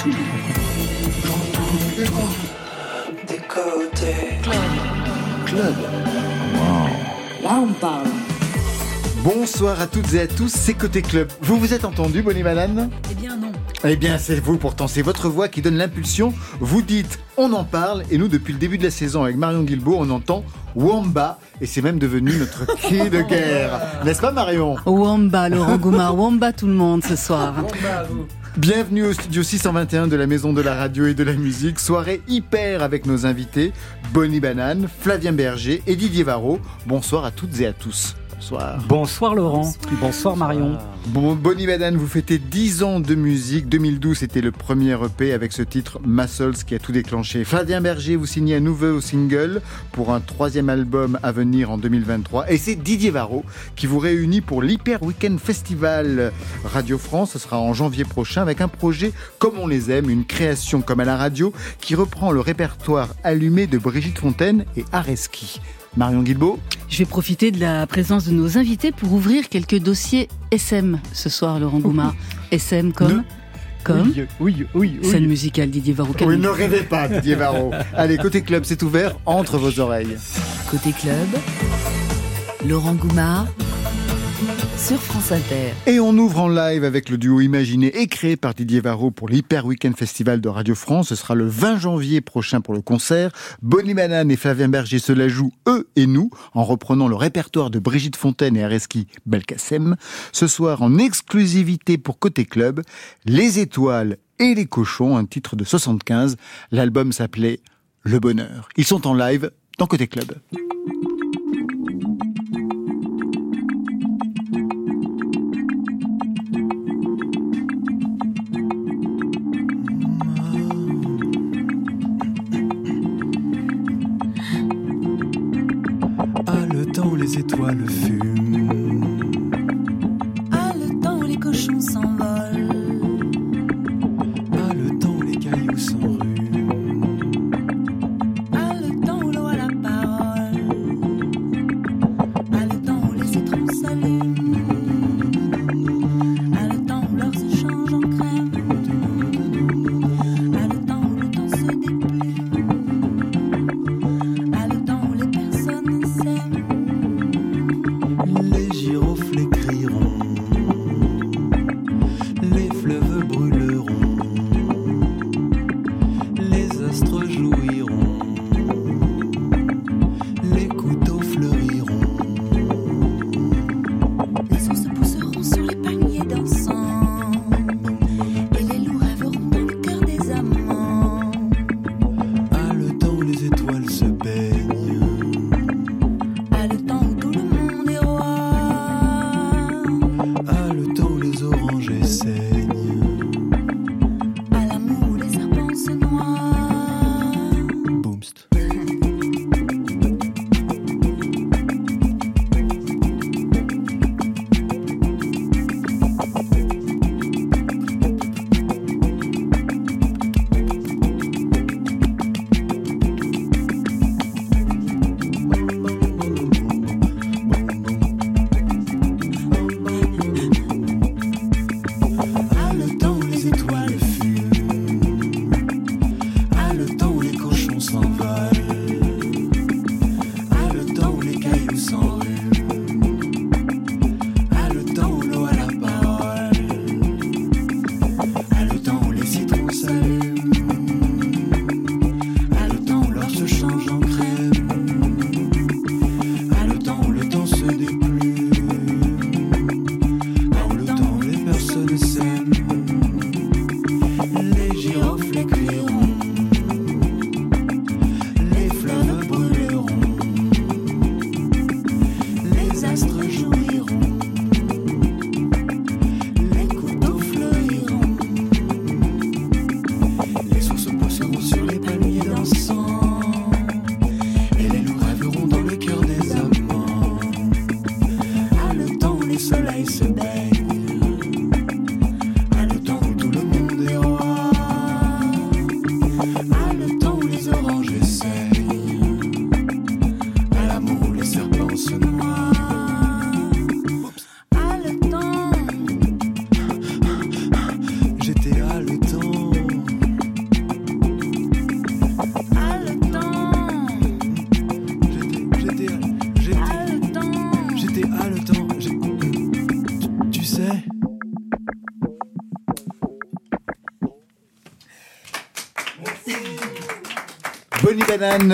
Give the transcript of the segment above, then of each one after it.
tout. Des côtés. Club. Club. Là, on parle. Bonsoir à toutes et à tous, c'est Côté Club. Vous vous êtes entendu, Bonnie Banane Eh bien non. Eh bien c'est vous pourtant, c'est votre voix qui donne l'impulsion. Vous dites on en parle et nous depuis le début de la saison avec Marion Guilbault on entend Wamba et c'est même devenu notre cri de guerre. N'est-ce pas Marion? Wamba, Laurent Goumard, Wamba tout le monde ce soir. Bienvenue au studio 621 de la Maison de la Radio et de la Musique. Soirée hyper avec nos invités Bonnie Banane, Flavien Berger et Didier Varro. Bonsoir à toutes et à tous. Bonsoir. Bonsoir Laurent. Bonsoir, Marion. Bon, Bonnie Banane, vous fêtez 10 ans de musique. 2012, c'était le premier EP avec ce titre Muscles qui a tout déclenché. Flavien Berger, vous signez un nouveau single pour un troisième album à venir en 2023. Et c'est Didier Varro qui vous réunit pour l'Hyper Weekend Festival Radio France. Ce sera en janvier prochain avec un projet comme on les aime, une création comme à la radio qui reprend le répertoire allumé de Brigitte Fontaine et Areski. Marion Guilbault Je vais profiter de la présence de nos invités pour ouvrir quelques dossiers SM ce soir, Laurent Goumard. SM comme Comme oui, oui, oui, Scène musicale Didier Varro. Oui, ne rêvez pas, Didier Varro. Allez, côté club, c'est ouvert entre vos oreilles. Côté club, Laurent Goumard sur France Inter. Et on ouvre en live avec le duo imaginé et créé par Didier Varro pour l'Hyper Weekend Festival de Radio France. Ce sera le 20 janvier prochain pour le concert. Bonnie Banane et Flavien Berger se la jouent, eux et nous, en reprenant le répertoire de Brigitte Fontaine et Areski Belkacem. Ce soir, en exclusivité pour Côté Club, Les Étoiles et les Cochons, un titre de 75. L'album s'appelait Le Bonheur. Ils sont en live dans Côté Club.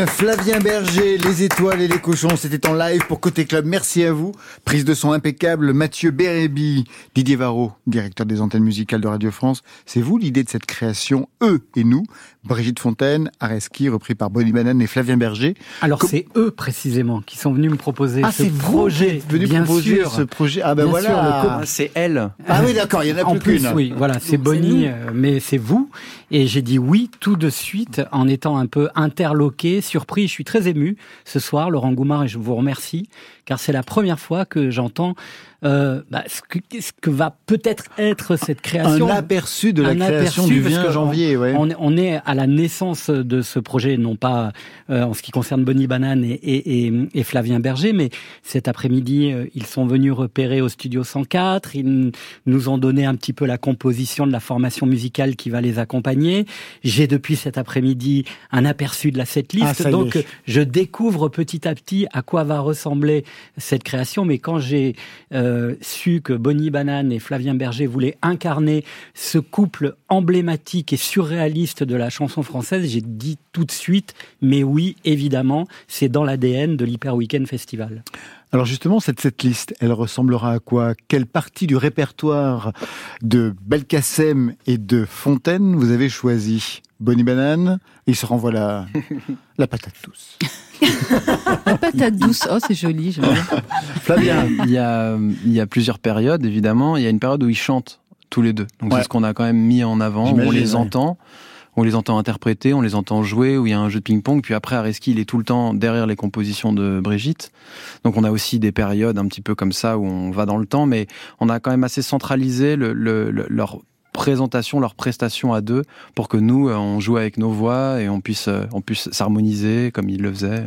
Flavien Berger, Les Étoiles et les Cochons, c'était en live pour Côté Club. Merci à vous. Prise de son impeccable, Mathieu Bérébi, Didier Varro, directeur des antennes musicales de Radio France. C'est vous l'idée de cette création, eux et nous. Brigitte Fontaine, Areski, repris par Bonnie Banane et Flavien Berger. Alors Com- c'est eux précisément qui sont venus me proposer Ah, ce c'est vous projet. venu bien proposer sûr. ce projet. Ah ben Bien voilà. Ah, c'est elle. Ah oui, d'accord, il y en a En plus plus, qu'une. oui, voilà, c'est. Bonnie, euh, mais c'est vous. Et j'ai dit oui tout de suite en étant un peu interloqué, surpris. Je suis très ému ce soir, Laurent Goumard, et je vous remercie, car c'est la première fois que j'entends euh, bah, ce, que, ce que va peut-être être cette création. Un aperçu de la Un création aperçu, du parce 20 que janvier, ouais. On, est- on est à la naissance de ce projet, non pas euh, en ce qui concerne Bonnie Banane et, et, et- et Flavien Berger, mais cet après-midi, euh, ils sont venus repérer au studio 104. Ils nous ont donné un petit peu la composition de la formation musicale qui va les accompagner. J'ai depuis cet après-midi un aperçu de la setlist, Ah, donc je découvre petit à petit à quoi va ressembler cette création. Mais quand j'ai euh, su que Bonnie Banane et Flavien Berger voulaient incarner ce couple emblématique et surréaliste de la chanson française, j'ai dit tout de suite, mais oui, évidemment, c'est dans l'ADN de l'Hyper Weekend Festival. Alors justement, cette setlist, elle ressemblera à quoi? Quelle partie du répertoire de Belkacem et de Fontaine vous avez choisi? Bonnie Banane, il se renvoie la, la patate douce. La patate douce, oh c'est joli. j'aime bien. Flavien, Il y a, il y a plusieurs périodes, évidemment. Il y a une période où ils chantent tous les deux. Donc Ouais. c'est ce qu'on a quand même mis en avant. où On les ouais. entend. On les entend interpréter, on les entend jouer, où il y a un jeu de ping-pong. Puis après, Areski, il est tout le temps derrière les compositions de Brigitte. Donc on a aussi des périodes un petit peu comme ça où on va dans le temps, mais on a quand même assez centralisé le, le- le- leur présentation, leur prestation à deux, pour que nous, euh, on joue avec nos voix et on puisse, euh, on puisse s'harmoniser comme ils le faisaient.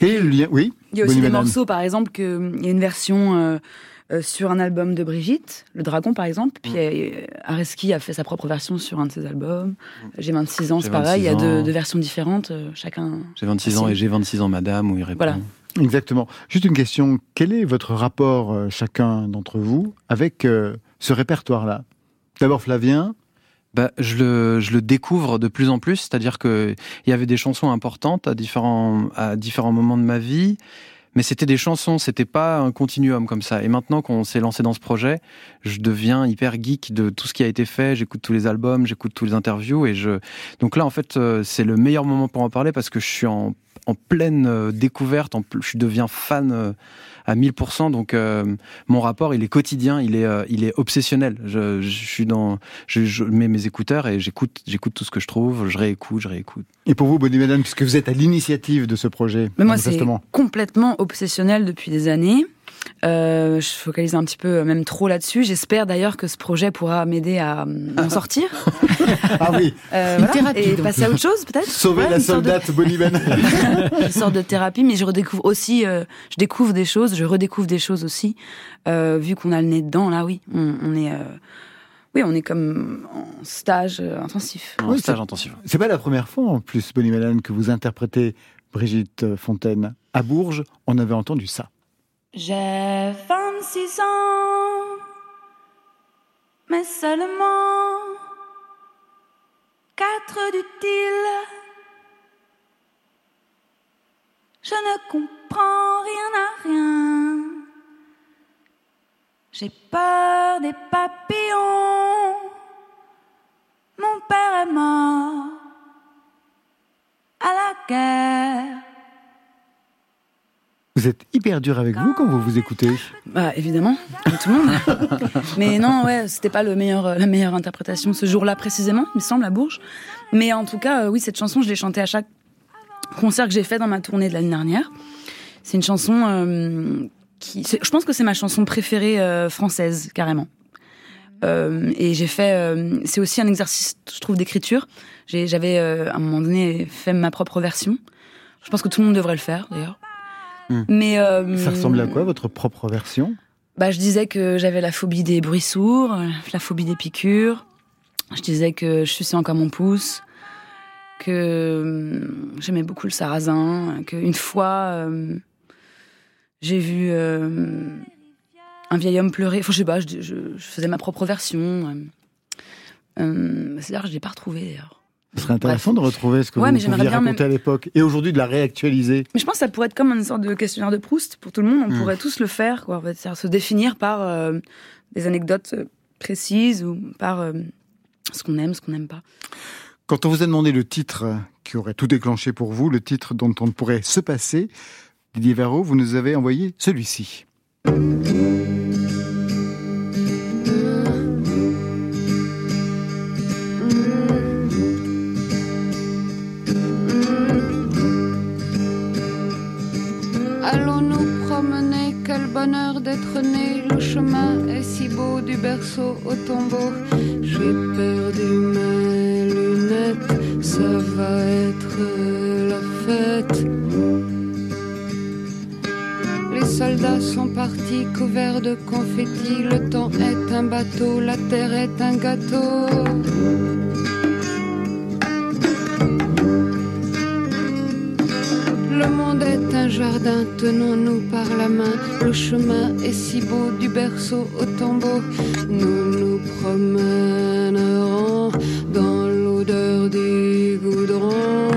est le lien Oui Il y a aussi des morceaux, par exemple, que, il y a une version euh, euh, sur un album de Brigitte, Le Dragon, par exemple. Puis euh, Areski a fait sa propre version sur un de ses albums. J'ai 26 ans, c'est pareil. Il y a 26 deux, versions différentes, euh, chacun. J'ai 26 ans et j'ai 26 ans, madame, où il répond. Voilà. Exactement. Juste une question, quel est votre rapport, euh, chacun d'entre vous, avec euh, ce répertoire-là? D'abord Flavien, Bah, je le, je le découvre de plus en plus, c'est-à-dire que il y avait des chansons importantes à différents, à différents moments de ma vie, mais c'était des chansons, c'était pas un continuum comme ça. Et maintenant qu'on s'est lancé dans ce projet, je deviens hyper geek de tout ce qui a été fait. J'écoute tous les albums, j'écoute tous les interviews, et je. Donc là, en fait, euh, c'est le meilleur moment pour en parler parce que je suis en, en pleine euh, découverte, je deviens fan. À 1000%. Donc euh, mon rapport, il est quotidien, il est, euh, il est obsessionnel. Je, je suis dans, je, je mets mes écouteurs et j'écoute, j'écoute tout ce que je trouve, je réécoute, je réécoute. et pour vous, Bonnie Banane, puisque vous êtes à l'initiative de ce projet, Mais moi, c'est complètement obsessionnel depuis des années. Euh, je focalise un petit peu, euh, même trop là-dessus. J'espère d'ailleurs que ce projet pourra m'aider à euh, m'en sortir. Ah oui, Euh, Une voilà. thérapie, Et donc. passer à autre chose, peut-être sauver Ouais, la sorte de- soldate Bonnie Banane. une sorte de thérapie, mais je redécouvre aussi, euh, je découvre des choses, je redécouvre des choses aussi, euh, vu qu'on a le nez dedans, là, oui, on, on est, euh, oui, on est comme en stage intensif. Un Oui, stage c'est- intensif. C'est pas la première fois en plus, Bonnie Banane, que vous interprétez Brigitte Fontaine. À Bourges, on avait entendu ça. J'ai 26 ans, mais seulement quatre d'utile. Je ne comprends rien à rien. J'ai peur des papillons. Mon père est mort à la guerre. Vous êtes hyper dur avec vous quand vous vous écoutez. Bah évidemment, comme tout le monde. Mais non, ouais, c'était pas le meilleur, euh, la meilleure interprétation ce jour-là précisément, il me semble à Bourges. Mais en tout cas, euh, oui, cette chanson, je l'ai chantée à chaque concert que j'ai fait dans ma tournée de l'année dernière. C'est une chanson euh, qui, je pense que c'est ma chanson préférée française carrément. Et j'ai fait, c'est aussi un exercice, je trouve, d'écriture. J'avais à un moment donné fait ma propre version. Je pense que tout le monde devrait le faire d'ailleurs. Hmm. Mais euh, Ça ressemble à quoi votre propre version? Bah, je disais que j'avais la phobie des bruits sourds, la phobie des piqûres. Je disais que je suçais encore mon pouce, que hum, j'aimais beaucoup le sarrasin, qu'une fois euh, j'ai vu euh, un vieil homme pleurer. Enfin, je sais pas, je, je- je faisais ma propre version. euh. C'est là que je l'ai pas retrouvé d'ailleurs. Ce serait intéressant de retrouver ce que Ouais, vous pouviez raconter à l'époque et aujourd'hui de la réactualiser. Mais je pense que ça pourrait être comme une sorte de questionnaire de Proust pour tout le monde. On Mm. pourrait tous le faire, quoi. C'est-à-dire se définir par euh, des anecdotes euh, précises ou par euh, ce qu'on aime, ce qu'on n'aime pas. Quand on vous a demandé le titre qui aurait tout déclenché pour vous, le titre dont on ne pourrait se passer, Didier Varro, vous nous avez envoyé celui-ci. D'être né. Le chemin est si beau du berceau au tombeau. J'ai perdu mes lunettes, ça va être la fête. Les soldats sont partis couverts de confettis. Le temps est un bateau, la terre est un gâteau. Le monde est un jardin, tenons-nous par la main. Le chemin est si beau du berceau au tombeau. Nous nous promènerons dans l'odeur du goudron.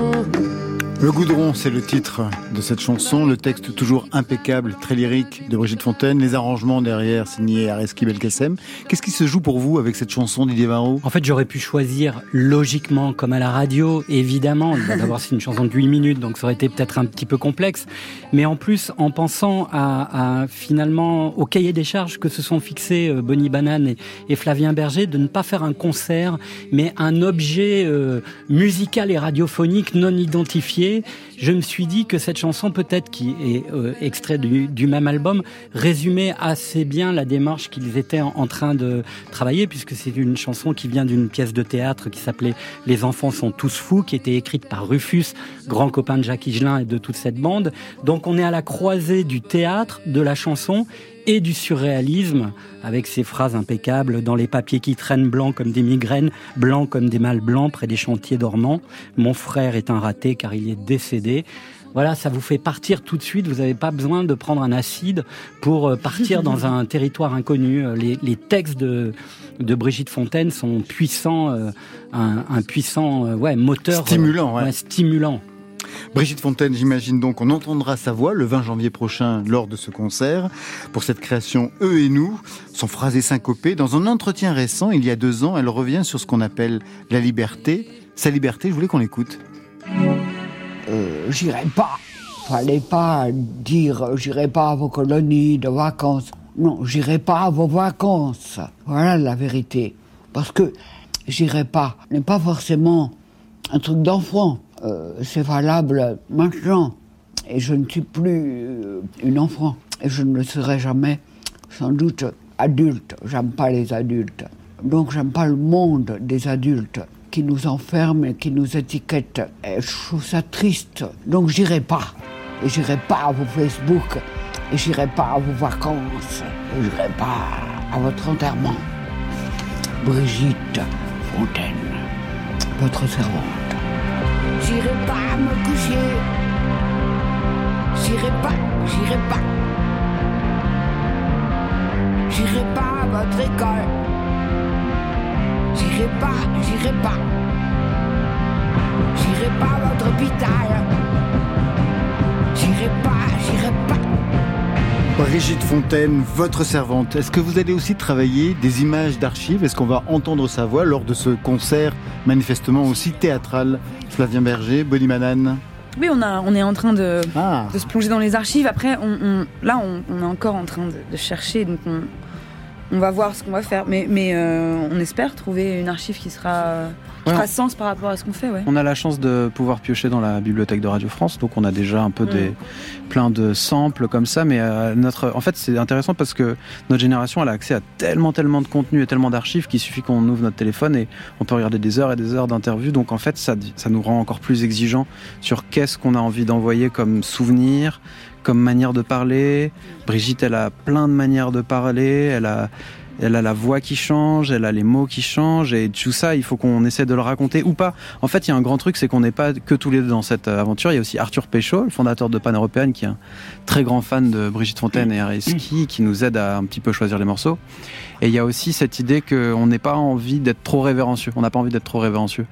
Le goudron, c'est le titre de cette chanson. Le texte toujours impeccable, très lyrique de Brigitte Fontaine. Les arrangements derrière signés Areski Belkacem. Qu'est-ce qui se joue pour vous avec cette chanson, Didier Varro? En fait, j'aurais pu choisir logiquement, comme à la radio, évidemment. D'abord, c'est une chanson de 8 minutes, donc ça aurait été peut-être un petit peu complexe. Mais en plus, en pensant à, finalement au cahier des charges que se sont fixés euh, Bonnie Banane et, et, Flavien Berger, de ne pas faire un concert, mais un objet euh, musical et radiophonique non identifié je me suis dit que cette chanson, peut-être qui est euh, du, du, même album, résumait assez bien la démarche qu'ils étaient en, en, train de travailler, puisque c'est une chanson qui vient d'une pièce de théâtre qui s'appelait Les enfants sont tous fous, qui était écrite par Rufus, grand copain de Jacques Higelin et de toute cette bande. Donc on est à la croisée du théâtre, de la chanson et du surréalisme, avec ces phrases impeccables dans les papiers qui traînent blancs comme des migraines, blancs comme des mâles blancs près des chantiers dormants. Mon frère est un raté car il est décédé. Voilà, ça vous fait partir tout de suite. Vous n'avez pas besoin de prendre un acide pour euh, partir dans un territoire inconnu. Les, les textes de, de, Brigitte Fontaine sont puissants, euh, un, un, puissant euh, ouais, moteur stimulant. Ouais. Ouais, stimulant. Brigitte Fontaine, j'imagine donc, on entendra sa voix le 20 janvier prochain lors de ce concert. Pour cette création Eux et nous, son phrasé syncopé. Dans un entretien récent, il y a deux ans, elle revient sur ce qu'on appelle la liberté. Sa liberté, je voulais qu'on l'écoute. Euh, j'irai pas. Fallait pas dire j'irai pas à vos colonies de vacances. Non, j'irai pas à vos vacances. Voilà la vérité. Parce que j'irai pas n'est pas forcément un truc d'enfant. Euh, c'est valable maintenant. Et je ne suis plus euh, une enfant. Et je ne le serai jamais, sans doute, adulte. J'aime pas les adultes. Donc j'aime pas le monde des adultes qui nous enferment et qui nous étiquettent. Et je trouve ça triste. Donc j'irai pas. Et j'irai pas à vos Facebook. Et j'irai pas à vos vacances. Et j'irai pas à votre enterrement. Brigitte Fontaine, votre servante. J'irai pas me coucher. J'irai pas, j'irai pas. J'irai pas à votre école. J'irai pas, j'irai pas. J'irai pas à votre hôpital. J'irai pas, j'irai pas. Brigitte Fontaine, votre servante, est-ce que vous allez aussi travailler des images d'archives? Est-ce qu'on va entendre sa voix lors de ce concert manifestement aussi théâtral? Flavien Berger, Bonnie Manane oui, on, a, on est en train de, ah. de se plonger dans les archives. Après, on, on, là, on, on, est encore en train de, de chercher, donc on, on va voir ce qu'on va faire. Mais, mais euh, on espère trouver une archive qui sera, qui Ouais. fera sens par rapport à ce qu'on fait. Ouais. On a la chance de pouvoir piocher dans la bibliothèque de Radio France, donc on a déjà un peu Mm. des plein de samples comme ça. Mais euh, notre, en fait, c'est intéressant parce que notre génération, elle a accès à tellement, tellement de contenu et tellement d'archives qu'il suffit qu'on ouvre notre téléphone et on peut regarder des heures et des heures d'interviews. Donc en fait, ça, ça nous rend encore plus exigeants sur qu'est-ce qu'on a envie d'envoyer comme souvenir, comme manière de parler. Brigitte, elle a plein de manières de parler. Elle a elle a la voix qui change, elle a les mots qui changent, et tout ça, il faut qu'on essaie de le raconter ou pas. En fait, il y a un grand truc, c'est qu'on n'est pas que tous les deux dans cette euh, aventure. Il y a aussi Arthur Péchaud, le fondateur de Pan Européenne, qui est un très grand fan de Brigitte Fontaine et Areski, qui nous aide à un petit peu choisir les morceaux. Et il y a aussi cette idée qu'on n'ait pas envie d'être trop révérencieux. On n'a pas envie d'être trop révérencieux.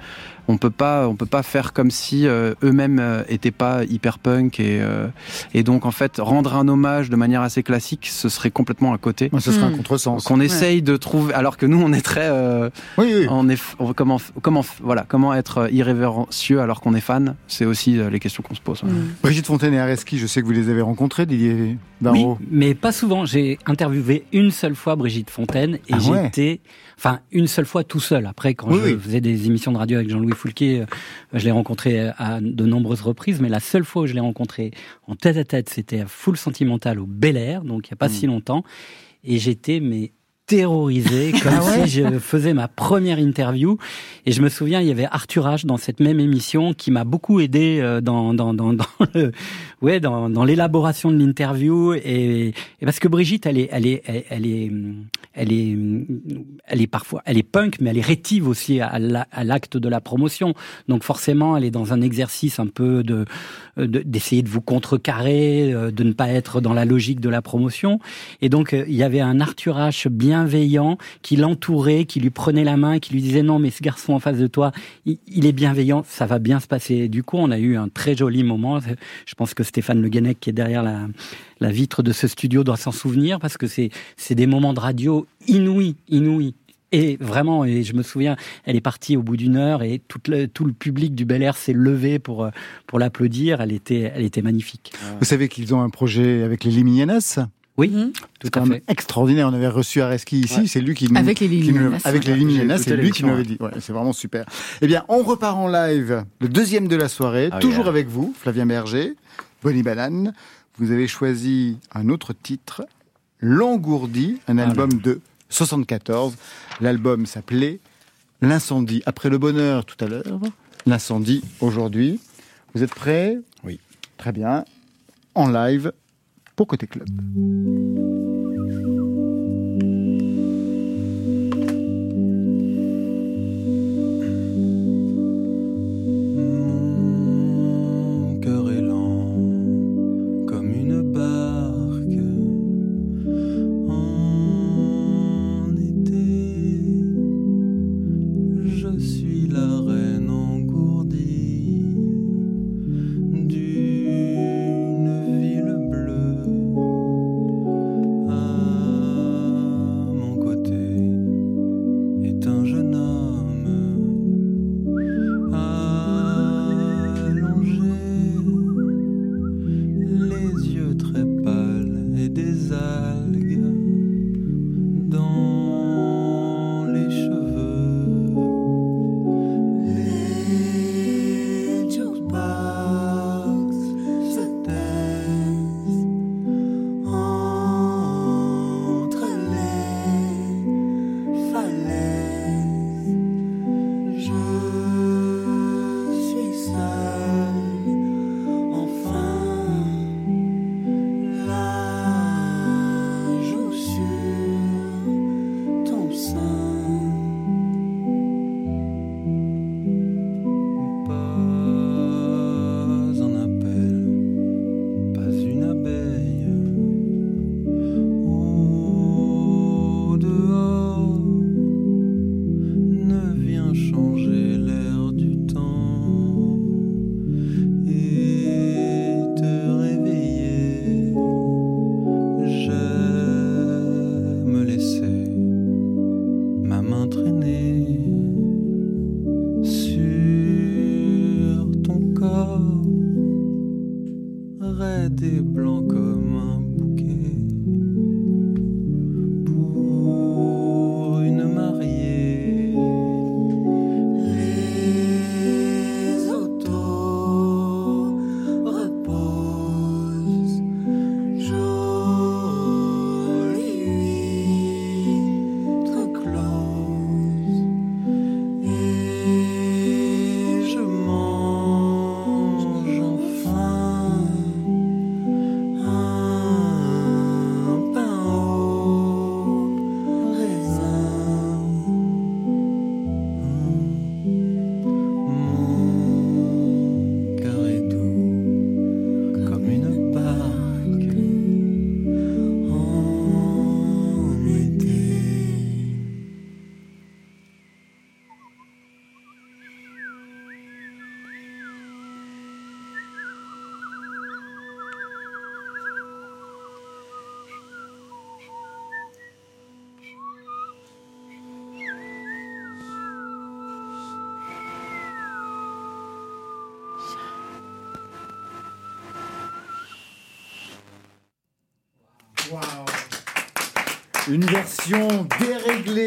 On peut pas, on peut pas faire comme si euh, eux-mêmes euh, étaient pas hyper punk et euh, et donc en fait rendre un hommage de manière assez classique, ce serait complètement à côté. Moi, ce serait un contresens. Qu'on essaye de trouver, alors que nous on est très, euh, Oui, oui. on est, comment, comment, voilà, comment être irrévérencieux alors qu'on est fan, c'est aussi euh, les questions qu'on se pose. ouais. Mm. Brigitte Fontaine et Areski, je sais que vous les avez rencontrés, Didier Barrault. Oui, mais pas souvent. J'ai interviewé une seule fois Brigitte Fontaine et Ah ouais. j'étais, enfin, une seule fois tout seul. Après, quand Oui, je oui. faisais des émissions de radio avec Jean-Louis Foulquier, euh, je l'ai rencontré à de nombreuses reprises, mais la seule fois où je l'ai rencontré en tête à tête, c'était à Full Sentimental au Bel Air, donc il n'y a pas Mm. si longtemps. Et j'étais, mais terrorisé, comme Ah ouais si je faisais ma première interview. Et je me souviens, il y avait Arthur H dans cette même émission qui m'a beaucoup aidé euh, dans, dans, dans, dans le, ouais, dans, dans l'élaboration de l'interview. Et, et parce que Brigitte, elle est, elle est, elle, est, elle est, elle est parfois, elle est punk, mais elle est rétive aussi à la- à l'acte de la promotion. Donc forcément, elle est dans un exercice un peu de, de- d'essayer de vous contrecarrer, euh, de ne pas être dans la logique de la promotion. Et donc, euh, il y avait un Arthur H bienveillant qui l'entourait, qui lui prenait la main, qui lui disait non, mais ce garçon en face de toi, il est bienveillant, ça va bien se passer. Du coup, on a eu un très joli moment. Je pense que Stéphane Le Guenec, qui est derrière la, la vitre de ce studio, doit s'en souvenir parce que c'est, des moments de radio inouïs, inouïs. Et vraiment, et je me souviens, elle est partie au bout d'une heure et tout le, tout le public du Bel Air s'est levé pour, euh, pour l'applaudir. Elle était, elle était magnifique. Vous savez qu'ils ont un projet avec les Liminianas Oui, Mhm. tout quand à même fait. extraordinaire. On avait reçu Areski ici, Ouais. c'est lui qui nous, Avec les Liminianas. avec les Liminianas, J'ai c'est lui qui nous avait dit. Ouais, c'est vraiment super. Eh bien, on repart en live, le deuxième de la soirée, Ah toujours avec vous, Flavien Berger, Bonnie Banane. Vous avez choisi un autre titre, L'engourdi, un album de 74. L'album s'appelait L'incendie. Après le bonheur tout à l'heure, l'incendie aujourd'hui. Vous êtes prêts? Oui. Très bien. En live pour Côté Club. Une version déréglée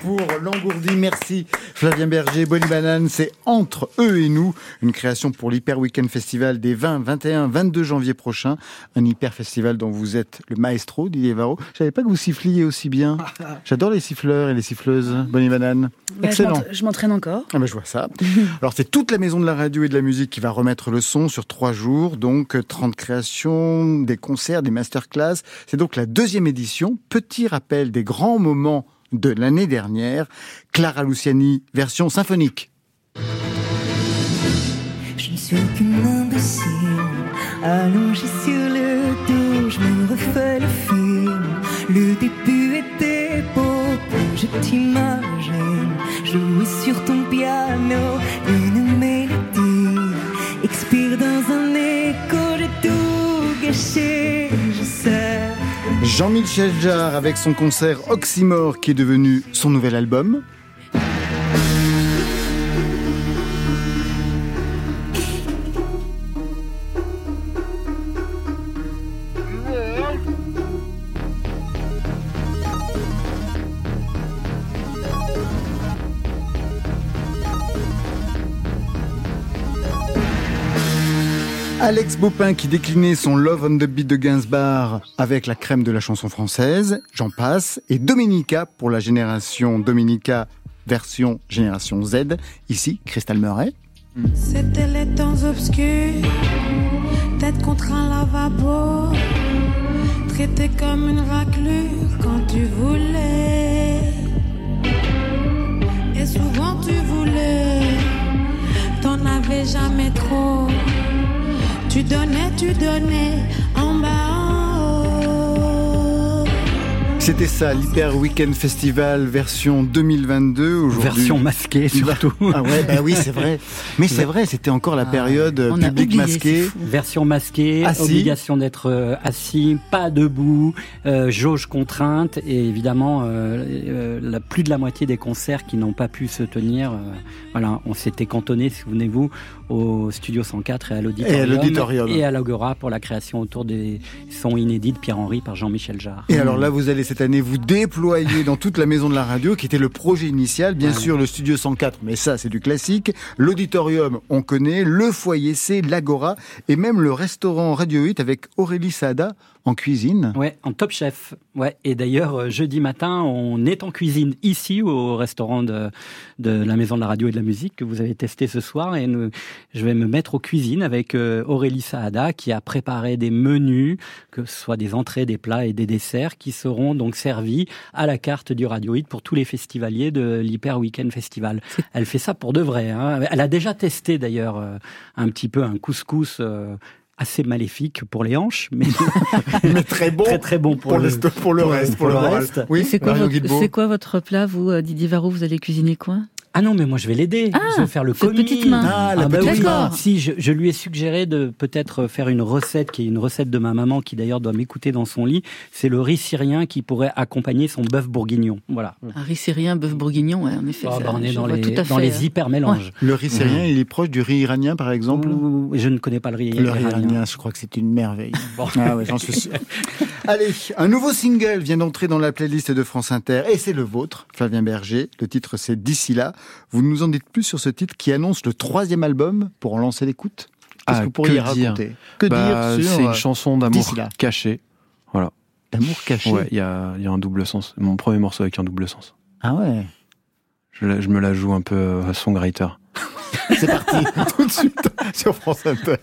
pour l'engourdi. Merci Flavien Berger, Bonnie Banane, c'est Entre eux et nous, une création pour l'Hyper Weekend Festival des 20, 21, 22 janvier prochain. Un hyper festival dont vous êtes le maestro, Didier Varro. Je savais pas que vous siffliez aussi bien. J'adore les siffleurs et les siffleuses, Bonnie Banane. Bah, je Excellent. Je m'entraîne encore. Ah ben je vois ça. Alors c'est toute la maison de la radio et de la musique qui va remettre le son sur trois jours, donc euh, 30 créations, des concerts, des masterclass. C'est donc la deuxième édition. Petit rappel des grands moments de l'année dernière. Clara Luciani, version symphonique. Je ne suis qu'une imbécile, allongée sur le dos, je me refais le film. Le début était beau, je t'imagine jouer sur ton piano une mélodie, expire dans un écho, j'ai tout gâché. Jean-Michel Jarre avec son concert Oxymore qui est devenu son nouvel album. Alex Baupin qui déclinait son Love on the Beat de Gainsbourg avec la crème de la chanson française, j'en passe, et Dominica pour la génération Dominica version génération Z, ici Crystal Murray. C'était les temps obscurs, tête contre un lavabo, traité comme une raclure quand tu voulais. Et souvent tu voulais, t'en avais jamais trop. Tu donnais, tu donnais, en bas, C'était ça, l'Hyper Weekend Festival version 2022. aujourd'hui. Version masquée surtout. Ah ouais, bah oui, c'est vrai. Mais c'est vrai, c'était encore la période on a public oublié, masqué. Version masquée, Assis. obligation d'être euh, assis, pas debout, euh, jauge contrainte et évidemment euh, euh, la, plus de la moitié des concerts qui n'ont pas pu se tenir. euh, voilà, on s'était cantonné, souvenez-vous, au Studio 104 et à l'Auditorium Et à l'Auditorium. et à l'Agora pour la création autour des sons inédits de Pierre-Henri par Jean-Michel Jarre. Et alors là, vous allez cette année vous déployer dans toute la maison de la radio, qui était le projet initial. Bien sûr, le studio 104, mais ça, c'est du classique. L'auditorium, on connaît. Le foyer C, l'Agora, et même le restaurant Radio 8 avec Aurélie Sada en cuisine. Ouais, en top chef. Ouais, et d'ailleurs euh, jeudi matin, on est en cuisine ici au restaurant de, de la Maison de la Radio et de la Musique que vous avez testé ce soir et nous, je vais me mettre aux cuisines avec euh, Aurélie Saada qui a préparé des menus, que ce soit des entrées, des plats et des desserts qui seront donc servis à la carte du Radio Hit pour tous les festivaliers de l'Hyper Weekend Festival. Elle fait ça pour de vrai. Hein. Elle a déjà testé d'ailleurs euh, un petit peu un couscous. Assez maléfique pour les hanches, mais, mais très bon, très très bon pour, pour le, le- pour le reste, pour le moral. reste. Oui, Et c'est quoi, Marion votre, Guilbeault. c'est quoi votre plat, vous, euh, Didier Varro Vous allez cuisiner quoi? Ah non, mais moi je vais l'aider. Ah, je vais faire le commis. petite main. Ah, la bah petite oui. main. Si, je, je lui ai suggéré de peut-être faire une recette qui est une recette de ma maman qui d'ailleurs doit m'écouter dans son lit. C'est le riz syrien qui pourrait accompagner son bœuf bourguignon. Voilà. Un riz syrien, bœuf bourguignon, ouais, en effet. Ah, ça, bah, on est dans les, tout à dans fait, les euh, hyper mélanges. Le riz syrien, il est proche du riz iranien, par exemple Ouh, Je ne connais pas le riz Le riz iranien. iranien, je crois que c'est une merveille. Ah ouais, j'en suis sûr. Allez, un nouveau single vient d'entrer dans la playlist de France Inter et c'est le vôtre, Flavien Berger. Le titre c'est D'ici là. Vous nous en dites plus sur ce titre qui annonce le troisième album pour en lancer l'écoute Qu'est-ce Ah, que vous pourriez que dire raconter Que Bah, dire sur C'est euh, une chanson d'amour caché. Voilà. D'amour caché Ouais, il y a, il y a un double sens. Mon premier morceau avec un double sens. Ah ouais Je, me la joue un peu euh, songwriter. C'est parti, tout de suite sur France Inter.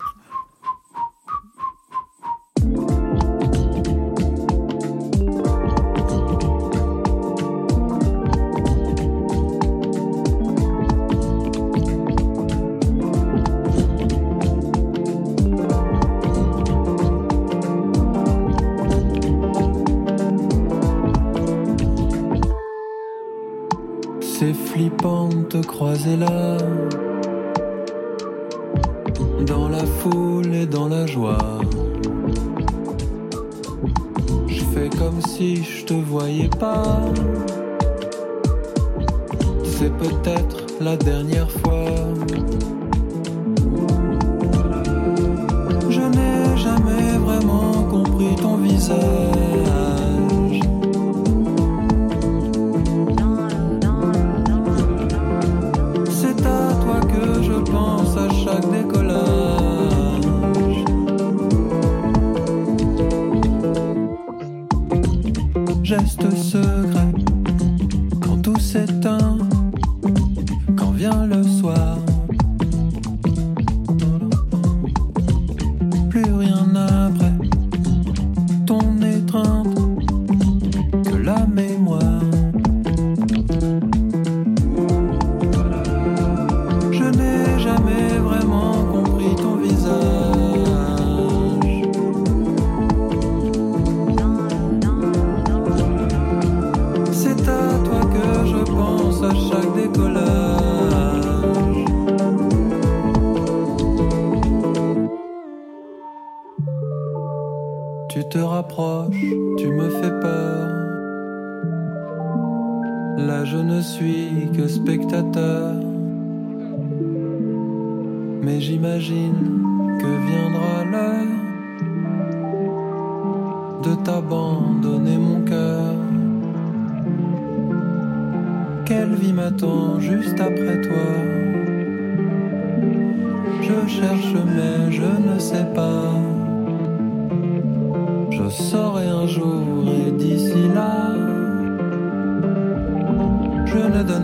C'est flippant de te croiser là. Dans la foule et dans la joie. Je fais comme si je te voyais pas. C'est peut-être la dernière fois.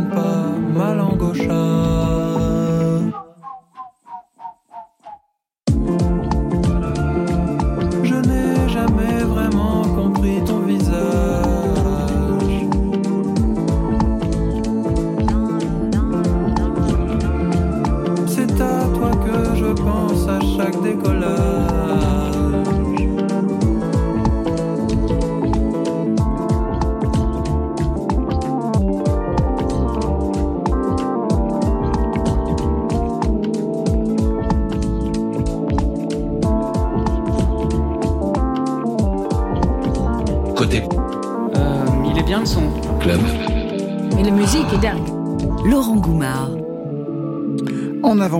Pas ma langue au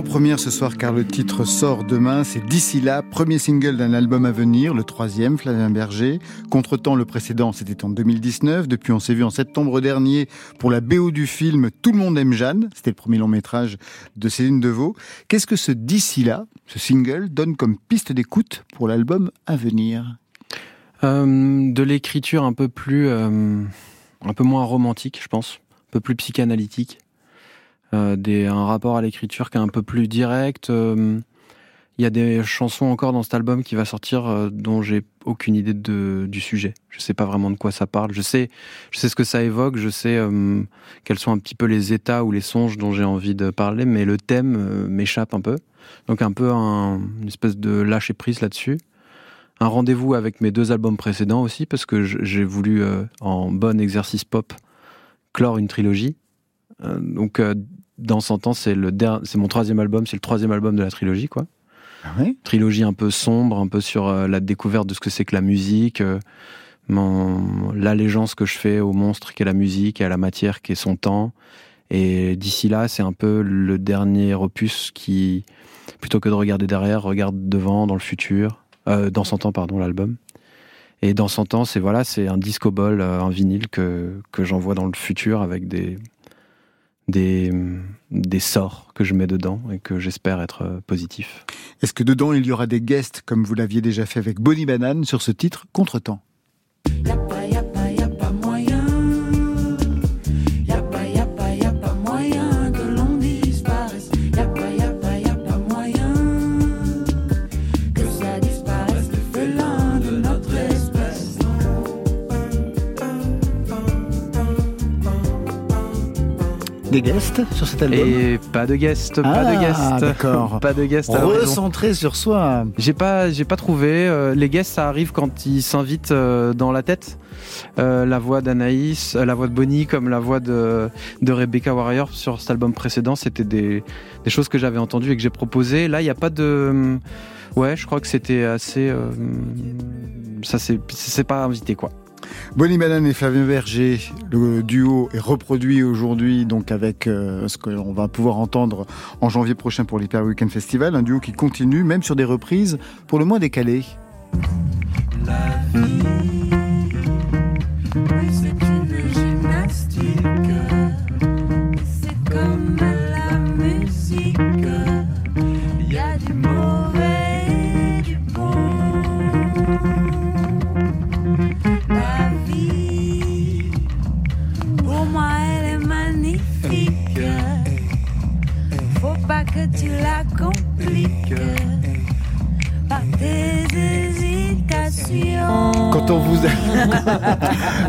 En avant-première ce soir car le titre sort demain, c'est D'ici là, premier single d'un album à venir, le troisième, Flavien Berger. Contre-temps, le précédent, c'était en 2019. Depuis, on s'est vu en septembre dernier pour la BO du film Tout le monde aime Jeanne. C'était le premier long métrage de Céline Deveau. Qu'est-ce que ce D'ici là, ce single, donne comme piste d'écoute pour l'album à venir? Euh, de l'écriture un peu plus, euh, un peu moins romantique, je pense, un peu plus psychanalytique, des, un rapport à l'écriture qui est un peu plus direct. euh, Il y a des chansons encore dans cet album qui va sortir euh, dont j'ai aucune idée de, du sujet. Je sais pas vraiment de quoi ça parle. Je sais, je sais ce que ça évoque. Je sais euh, quels sont un petit peu les états ou les songes dont j'ai envie de parler, mais le thème euh, m'échappe un peu. Donc un peu un- une espèce de lâcher prise là-dessus un rendez-vous avec mes deux albums précédents aussi, parce que j'ai voulu, euh, en bon exercice pop, clore une trilogie. Euh, donc, euh, dans 100 ans, c'est le der- c'est mon troisième album, c'est le troisième album de la trilogie, quoi. Trilogie un peu sombre, un peu sur euh, la découverte de ce que c'est que la musique, mon- l'allégeance que je fais au monstre qu'est la musique et à la matière qui est son temps. Et d'ici là, c'est un peu le dernier opus qui, plutôt que de regarder derrière, regarde devant, dans le futur, euh, dans 100 ans, pardon, l'album. Et dans 100 ans, c'est voilà, c'est un disco ball, un vinyle que, que j'envoie dans le futur avec des, des, des sorts que je mets dedans et que j'espère être euh, positif. Est-ce que dedans il y aura des guests comme vous l'aviez déjà fait avec Bonnie Banane sur ce titre Contretemps? Y'a Des guests sur cet album Et pas de guest, pas Ah, de guest. d'accord. pas de guest. à la raison. Recentré sur soi. J'ai pas, j'ai pas trouvé. euh, les guests, ça arrive quand ils s'invitent euh, dans la tête. Euh, la voix d'Anaïs, la voix de Bonnie, comme la voix de, de Rebecca Warrior sur cet album précédent, c'était des, des choses que j'avais entendues et que j'ai proposées. Là, il n'y a pas de. Ouais, je crois que c'était assez. euh, ça, c'est, c'est pas invité, quoi. Bonnie Banane et Flavien Berger, le duo est reproduit aujourd'hui donc avec euh, ce qu'on va pouvoir entendre en janvier prochain pour l'Hyper Weekend Festival, un duo qui continue même sur des reprises pour le moins décalées. C'est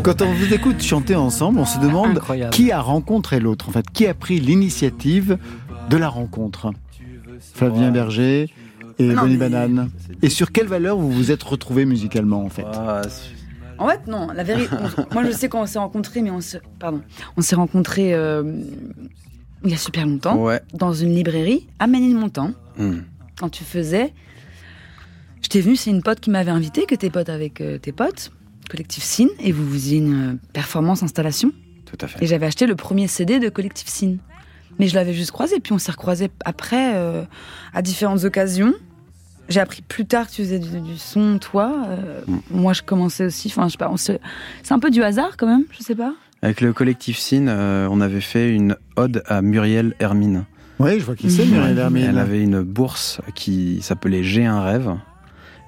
quand on vous écoute chanter ensemble, on se demande Incroyable. qui a rencontré l'autre. En fait, qui a pris l'initiative de la rencontre? Flavien Berger et Non, Bonnie mais- Banane. Et sur quelle valeur vous vous êtes retrouvés musicalement en fait? En fait, non, la vérité. on- Moi, je sais qu'on s'est rencontrés, mais on se. Pardon. On s'est rencontrés euh, il y a super longtemps. Ouais. Dans une librairie à Ménilmontant. Hmm. Quand tu faisais. Je t'ai venu, c'est une pote qui m'avait invité, que t'es pote avec euh, tes potes, collectif Sin, et vous faisiez une euh, performance installation. Tout à fait. Et j'avais acheté le premier CD de collectif Sin. Mais je l'avais juste croisé, puis on s'est recroisé après euh, à différentes occasions. J'ai appris plus tard que tu faisais du, du son, toi. Euh, Moi, je commençais aussi. Enfin, je sais pas. on se- C'est un peu du hasard quand même. Je sais pas. Avec le collectif Cine, euh, on avait fait une ode à Muriel Hermine. Oui, je vois qui c'est, Muriel Hermine. Elle avait une bourse qui s'appelait J'ai un rêve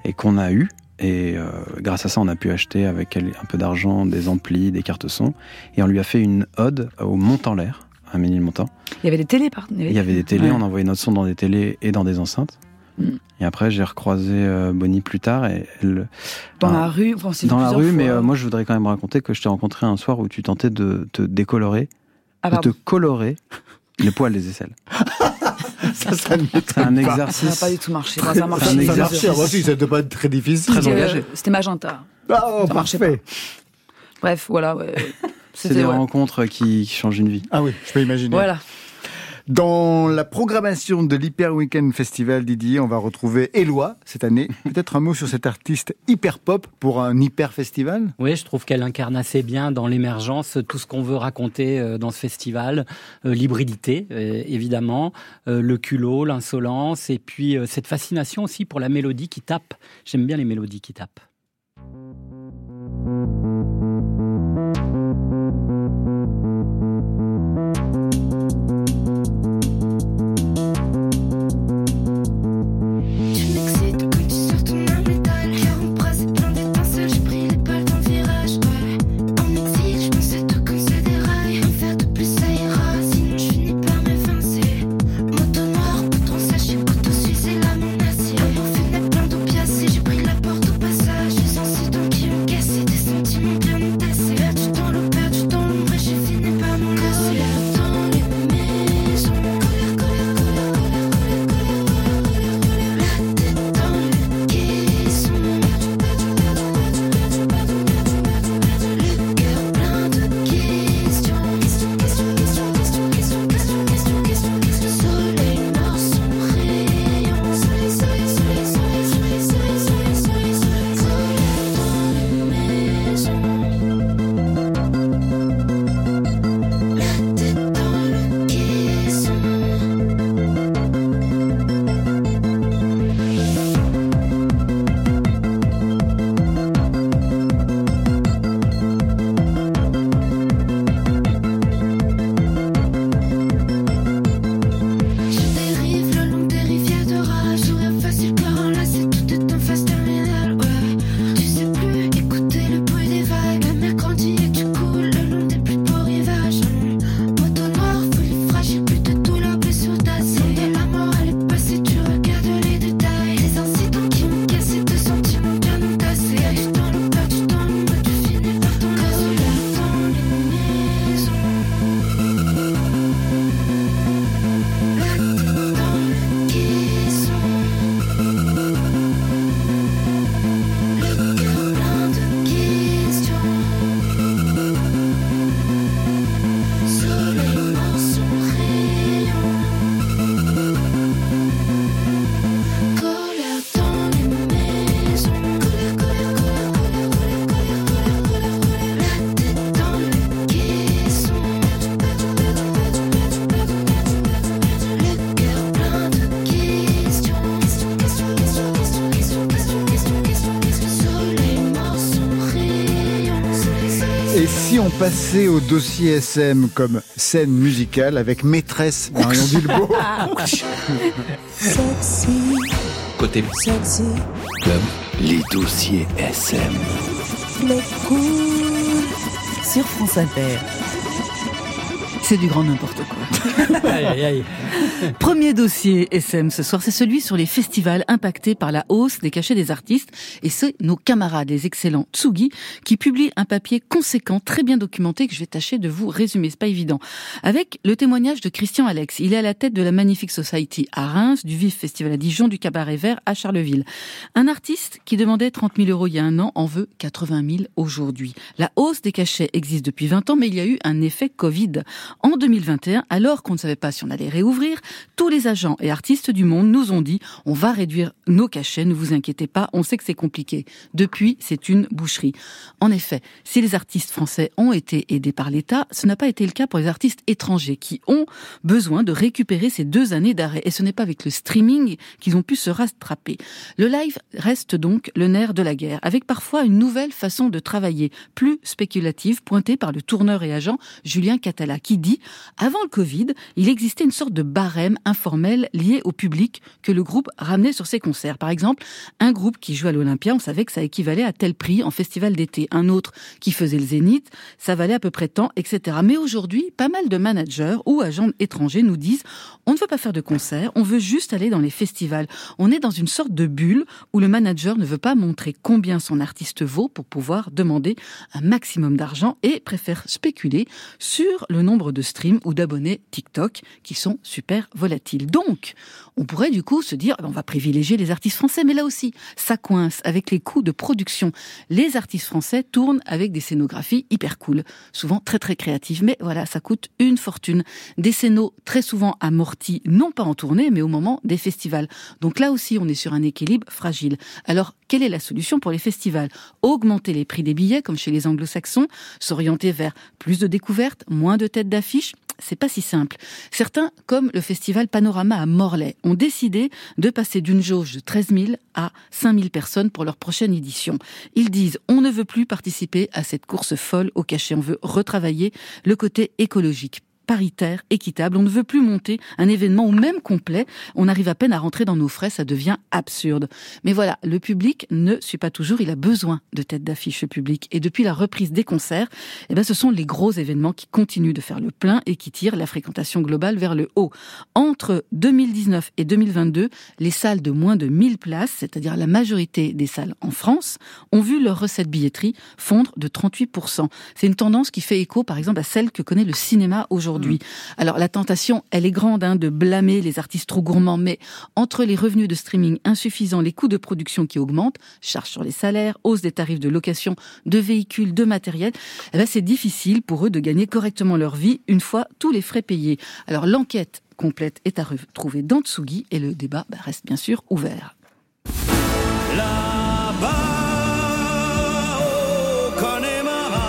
et qu'on a eu. Et euh, grâce à ça, on a pu acheter avec elle un peu d'argent, des amplis, des cartes son. Et on lui a fait une ode au Mont en l'air, à Ménilmontant. Il y avait des télés, par Il y avait des télés, Ouais. on envoyait notre son dans des télés et dans des enceintes. Mm. Et après, j'ai recroisé euh, Bonnie plus tard et elle. Dans la rue. Enfin, dans la rue, mais euh, moi je voudrais quand même raconter que je t'ai rencontré un soir où tu tentais de te décolorer, Ah, de te pardon. colorer les poils des aisselles. ça, ça ne C'est un pas. exercice. Ça n'a pas du tout marché. Ça C'est a un exercice. moi aussi, ça ne doit pas être très difficile. Très C'était, euh, engagé. C'était magenta. Ah, oh, Ça parfait. Bref, voilà. ouais. C'est des ouais. rencontres qui, qui changent une vie. Ah oui, je peux imaginer. Voilà. Dans la programmation de l'Hyper Weekend Festival, Didier, on va retrouver Eloi cette année. Peut-être un mot sur cet artiste hyper pop pour un hyper festival? Oui, je trouve qu'elle incarne assez bien dans l'émergence tout ce qu'on veut raconter euh, dans ce festival. Euh, L'hybridité, euh, évidemment, le culot, l'insolence, et puis cette fascination aussi pour la mélodie qui tape. J'aime bien les mélodies qui tapent. Passait au dossier SM comme scène musicale avec maîtresse Marion Bilbao Sexy, Côté sexy, club, les dossiers SM. le cool. Sur France Inter. C'est du grand n'importe quoi. Aïe, aïe, aïe. Premier dossier SM ce soir, c'est celui sur les festivals impactés par la hausse des cachets des artistes. Et c'est nos camarades, les excellents Tsugi, qui publient un papier conséquent, très bien documenté, que je vais tâcher de vous résumer. C'est pas évident. Avec le témoignage de Christian Alex. Il est à la tête de la Magnifique Society à Reims, du Vif Festival à Dijon, du Cabaret Vert à Charleville. Un artiste qui demandait 30 000 euros il y a un an en veut 80 000 aujourd'hui. La hausse des cachets existe depuis 20 ans, mais il y a eu un effet Covid. En 2021, alors qu'on ne savait pas si on allait réouvrir, tous les agents et artistes du monde nous ont dit on va réduire nos cachets, ne vous inquiétez pas, on sait que c'est compliqué. Depuis, c'est une boucherie. En effet, si les artistes français ont été aidés par l'État, ce n'a pas été le cas pour les artistes étrangers qui ont besoin de récupérer ces deux années d'arrêt. Et ce n'est pas avec le streaming qu'ils ont pu se rattraper. Le live reste donc le nerf de la guerre, avec parfois une nouvelle façon de travailler, plus spéculative, pointée par le tourneur et agent Julien Catala, qui dit avant le Covid, il existait une sorte de barème informel lié au public que le groupe ramenait sur ses concerts. Par exemple, un groupe qui joue à l'Olympia, on savait que ça équivalait à tel prix en festival d'été. Un autre qui faisait le Zénith, ça valait à peu près tant, etc. Mais aujourd'hui, pas mal de managers ou agents étrangers nous disent on ne veut pas faire de concerts, on veut juste aller dans les festivals. On est dans une sorte de bulle où le manager ne veut pas montrer combien son artiste vaut pour pouvoir demander un maximum d'argent et préfère spéculer sur le nombre de streams ou d'abonnés TikTok qui sont super volatiles. Donc, on pourrait du coup se dire on va privilégier les artistes français, mais là aussi, ça coince avec les coûts de production. Les artistes français tournent avec des scénographies hyper cool, souvent très très créatives, mais voilà, ça coûte une fortune. Des scénos très souvent amortis, non pas en tournée, mais au moment des festivals. Donc là aussi, on est sur un équilibre fragile. Alors, quelle est la solution pour les festivals? Augmenter les prix des billets, comme chez les anglo-saxons, s'orienter vers plus de découvertes, moins de têtes d'affiche? C'est pas si simple. Certains, comme le festival Panorama à Morlaix, ont décidé de passer d'une jauge de 13 000 à 5 000 personnes pour leur prochaine édition. Ils disent on ne veut plus participer à cette course folle au cachet, on veut retravailler le côté écologique paritaire, équitable. On ne veut plus monter un événement ou même complet. On arrive à peine à rentrer dans nos frais, ça devient absurde. Mais voilà, le public ne suit pas toujours, il a besoin de tête d'affiche public. Et depuis la reprise des concerts, eh ben, ce sont les gros événements qui continuent de faire le plein et qui tirent la fréquentation globale vers le haut. Entre 2019 et 2022, les salles de moins de 1000 places, c'est-à-dire la majorité des salles en France, ont vu leur recette billetterie fondre de 38%. C'est une tendance qui fait écho, par exemple, à celle que connaît le cinéma aujourd'hui. Alors la tentation, elle est grande hein, de blâmer les artistes trop gourmands, mais entre les revenus de streaming insuffisants, les coûts de production qui augmentent, charges sur les salaires, hausse des tarifs de location de véhicules, de matériel, eh ben, c'est difficile pour eux de gagner correctement leur vie une fois tous les frais payés. Alors l'enquête complète est à retrouver dans Tsugi et le débat bah, reste bien sûr ouvert. Là-bas, au Connemara,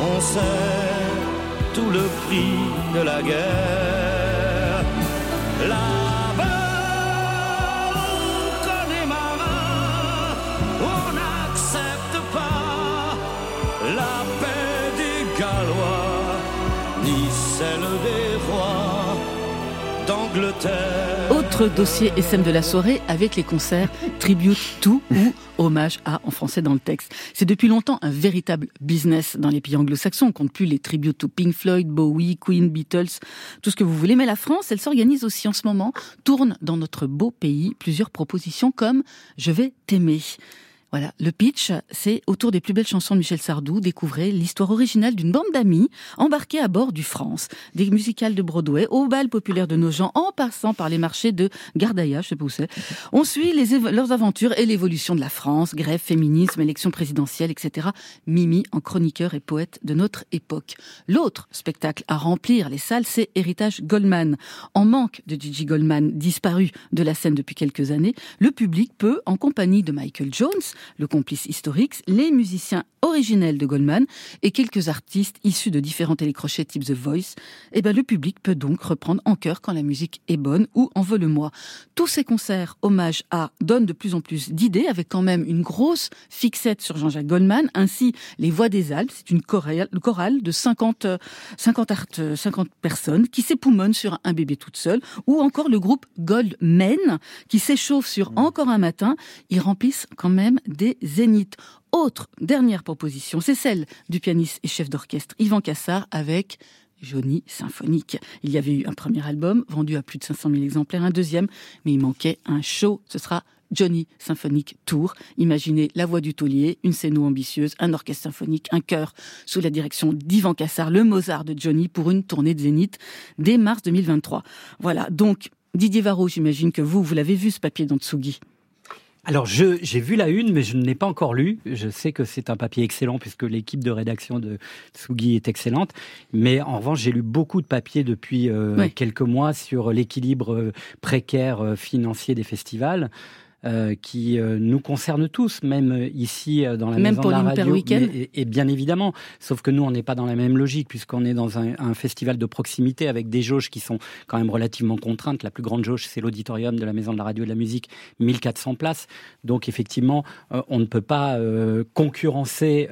on sait tout le prix de la guerre. Là-bas, au Connemara, on n'accepte pas la paix des Gallois, ni celle des rois d'Angleterre. Autre dossier SM de la soirée avec les concerts Tribute to ou Hommage à en français dans le texte. C'est depuis longtemps un véritable business dans les pays anglo-saxons. On compte plus les tributes to Pink Floyd, Bowie, Queen, Beatles, tout ce que vous voulez. Mais la France, elle s'organise aussi en ce moment, tourne dans notre beau pays plusieurs propositions comme Je vais t'aimer. Voilà, le pitch, c'est autour des plus belles chansons de Michel Sardou, découvrez l'histoire originale d'une bande d'amis embarqués à bord du France, des musicales de Broadway au bal populaire de nos gens, en passant par les marchés de Gardaïa, je sais pas où c'est. On suit leurs aventures et l'évolution de la France, grève, féminisme, élection présidentielle, etc. Mimi en chroniqueur et poète de notre époque. L'autre spectacle à remplir les salles, c'est Héritage Goldman. En manque de Gigi Goldman, disparu de la scène depuis quelques années, le public peut, en compagnie de Michael Jones, le complice historique, les musiciens originels de Goldman et quelques artistes issus de différents télécrochets type The Voice, eh ben, le public peut donc reprendre en chœur quand la musique est bonne ou en veut le moi. Tous ces concerts hommage à donnent de plus en plus d'idées avec quand même une grosse fixette sur Jean-Jacques Goldman, ainsi Les Voix des Alpes, c'est une chorale, chorale de 50, euh, 50, art- euh, 50 personnes qui s'époumonnent sur un bébé toute seule, ou encore le groupe Goldman qui s'échauffe sur Encore un matin, ils remplissent quand même des zéniths. Autre, dernière proposition, c'est celle du pianiste et chef d'orchestre Yvan Cassar avec Johnny Symphonique. Il y avait eu un premier album vendu à plus de 500 000 exemplaires, un deuxième, mais il manquait un show. Ce sera Johnny Symphonique Tour. Imaginez la voix du taulier, une scène ambitieuse, un orchestre symphonique, un chœur sous la direction d'Ivan Cassar, le Mozart de Johnny, pour une tournée de Zénith dès mars 2023. Voilà, donc Didier Varro, j'imagine que vous, vous l'avez vu ce papier dans Tsugi. Alors, j'ai vu la une, mais je ne l'ai pas encore lu. Je sais que c'est un papier excellent puisque l'équipe de rédaction de Tsugi est excellente. Mais en revanche, j'ai lu beaucoup de papiers depuis euh, quelques mois sur l'équilibre euh, précaire euh, financier des festivals. Euh, qui euh, nous concerne tous, même euh, ici euh, dans la Même maison de la radio. Mais- et, et bien évidemment, sauf que nous, on n'est pas dans la même logique puisqu'on est dans un, un festival de proximité avec des jauges qui sont quand même relativement contraintes. La plus grande jauge, c'est l'auditorium de la maison de la radio et de la musique, 1400 places. Donc effectivement, on ne peut pas concurrencer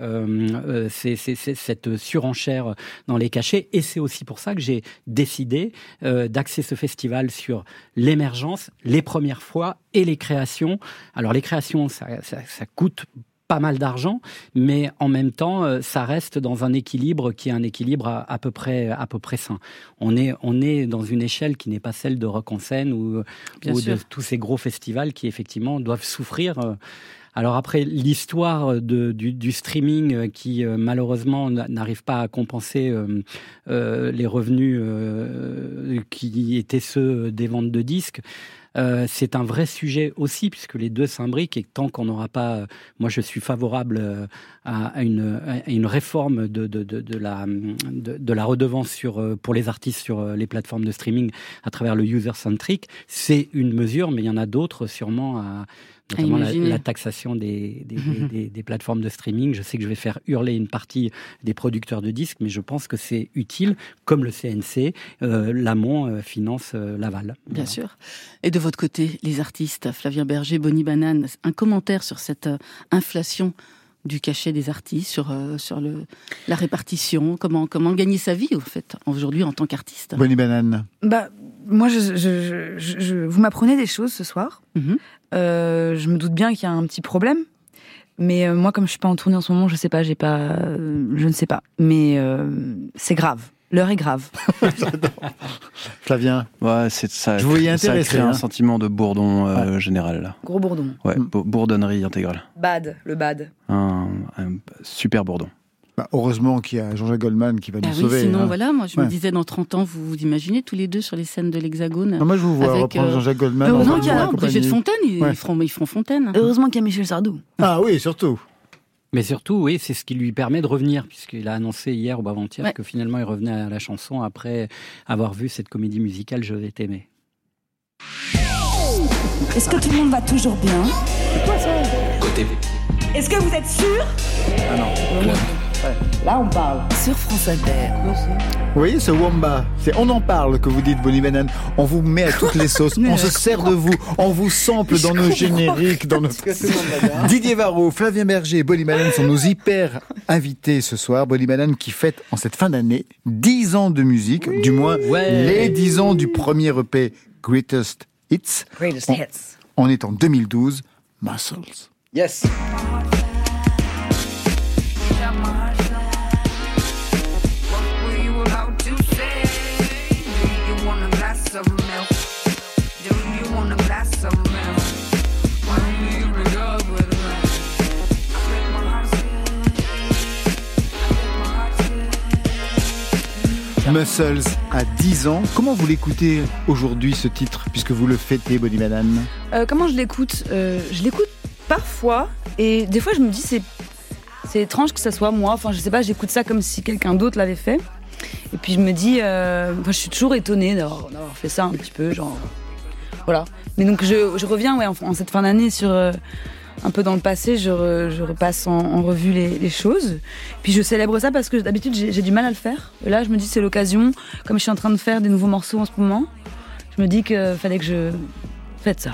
ces- ces- ces- cette surenchère dans les cachets. Et c'est aussi pour ça que j'ai décidé d'axer ce festival sur l'émergence, les premières fois et les créations. Alors les créations, ça, ça- ça coûte pas mal d'argent, mais en même temps, euh, ça reste dans un équilibre qui est un équilibre à, à peu près à peu près sain. On est on est dans une échelle qui n'est pas celle de Rock en scène ou, de tous ces gros festivals qui effectivement doivent souffrir. euh, alors après, l'histoire du, du streaming euh, qui malheureusement n'arrive pas à compenser euh, euh, les revenus euh, qui étaient ceux des ventes de disques, euh, c'est un vrai sujet aussi puisque les deux s'imbriquent et tant qu'on n'aura pas, euh, moi je suis favorable euh, à, une, à une réforme de, de, de, de la, de, de la redevance sur, pour les artistes sur les plateformes de streaming à travers le user-centric. C'est une mesure, mais il y en a d'autres sûrement à notamment la, taxation des, des, des- des- des plateformes de streaming. Je sais que je vais faire hurler une partie des producteurs de disques, mais je pense que c'est utile, comme le CNC, euh, l'amont euh, finance euh, l'aval. Bien sûr. Et de votre côté, les artistes, Flavien Berger, Bonnie Banane, un commentaire sur cette euh, inflation du cachet des artistes, sur, euh, sur le, la répartition, comment, comment gagner sa vie, en fait, aujourd'hui en tant qu'artiste? Bonnie Banane. Bah, moi, je, je- je- je- je- vous m'apprenez des choses ce soir. Mhm. Euh, je me doute bien qu'il y a un petit problème. Mais euh, moi, comme je suis pas en tournée en ce moment, je sais pas, j'ai pas, euh, je ne sais pas. Mais euh, c'est grave. L'heure est grave. Flavien. Ouais, c'est ça. Je vous y ça crée hein. un sentiment de bourdon euh, général. Là. Gros bourdon. Ouais, bo- bourdonnerie intégrale. Bad, le bad. Un, un super bourdon. Bah, heureusement qu'il y a Jean-Jacques Goldman qui va Ah nous oui, sauver. sinon, hein. voilà, moi je Ouais. me disais, dans 30 ans, vous vous imaginez tous les deux sur les scènes de l'Hexagone moi, je vous vois avec, reprendre euh, Jean-Jacques Goldman. Heureusement en qu'il y a. Brigitte Fontaine, ils, Ouais. ils feront, ils feront Fontaine. Heureusement qu'il y a Michel Sardou. Ah oui, surtout. Mais surtout, oui, c'est ce qui lui permet de revenir, puisqu'il a annoncé hier ou avant-hier Ouais. que finalement il revenait à la chanson après avoir vu cette comédie musicale Je vais t'aimer. Est-ce que tout le monde va toujours bien? Côté Est-ce que vous êtes sûr? Ah non. Là, on parle. Sur France Inter. Vous voyez ce Wamba C'est on en parle que vous dites Bonnie Banane. On vous met à toutes les sauces. on se sert de vous. On vous sample dans nos génériques, dans nos. Didier Varro, Flavien Berger, Bonnie Banane sont nos hyper invités ce soir. Bonnie Banane qui fête en cette fin d'année 10 ans de musique, du moins Ouais. les 10 ans du premier EP Greatest Hits. Greatest on, hits. on est en 2012. Muscles. Yes. Muscles à 10 ans. Comment vous l'écoutez aujourd'hui ce titre, puisque vous le fêtez, Bonnie Banane Euh, comment je l'écoute Euh, Je l'écoute parfois et des fois je me dis c'est c'est étrange que ça soit moi. Enfin je sais pas, j'écoute ça comme si quelqu'un d'autre l'avait fait. Et puis je me dis, euh, je suis toujours étonnée d'avoir d'avoir fait ça un petit peu, genre voilà. Mais donc je, je reviens ouais en, en cette fin d'année sur un peu dans le passé, je, re- je repasse en, en revue les, les choses. Puis je célèbre ça parce que d'habitude j'ai du mal à le faire. Et là je me dis c'est l'occasion, comme je suis en train de faire des nouveaux morceaux en ce moment, je me dis qu'il fallait que je faites ça.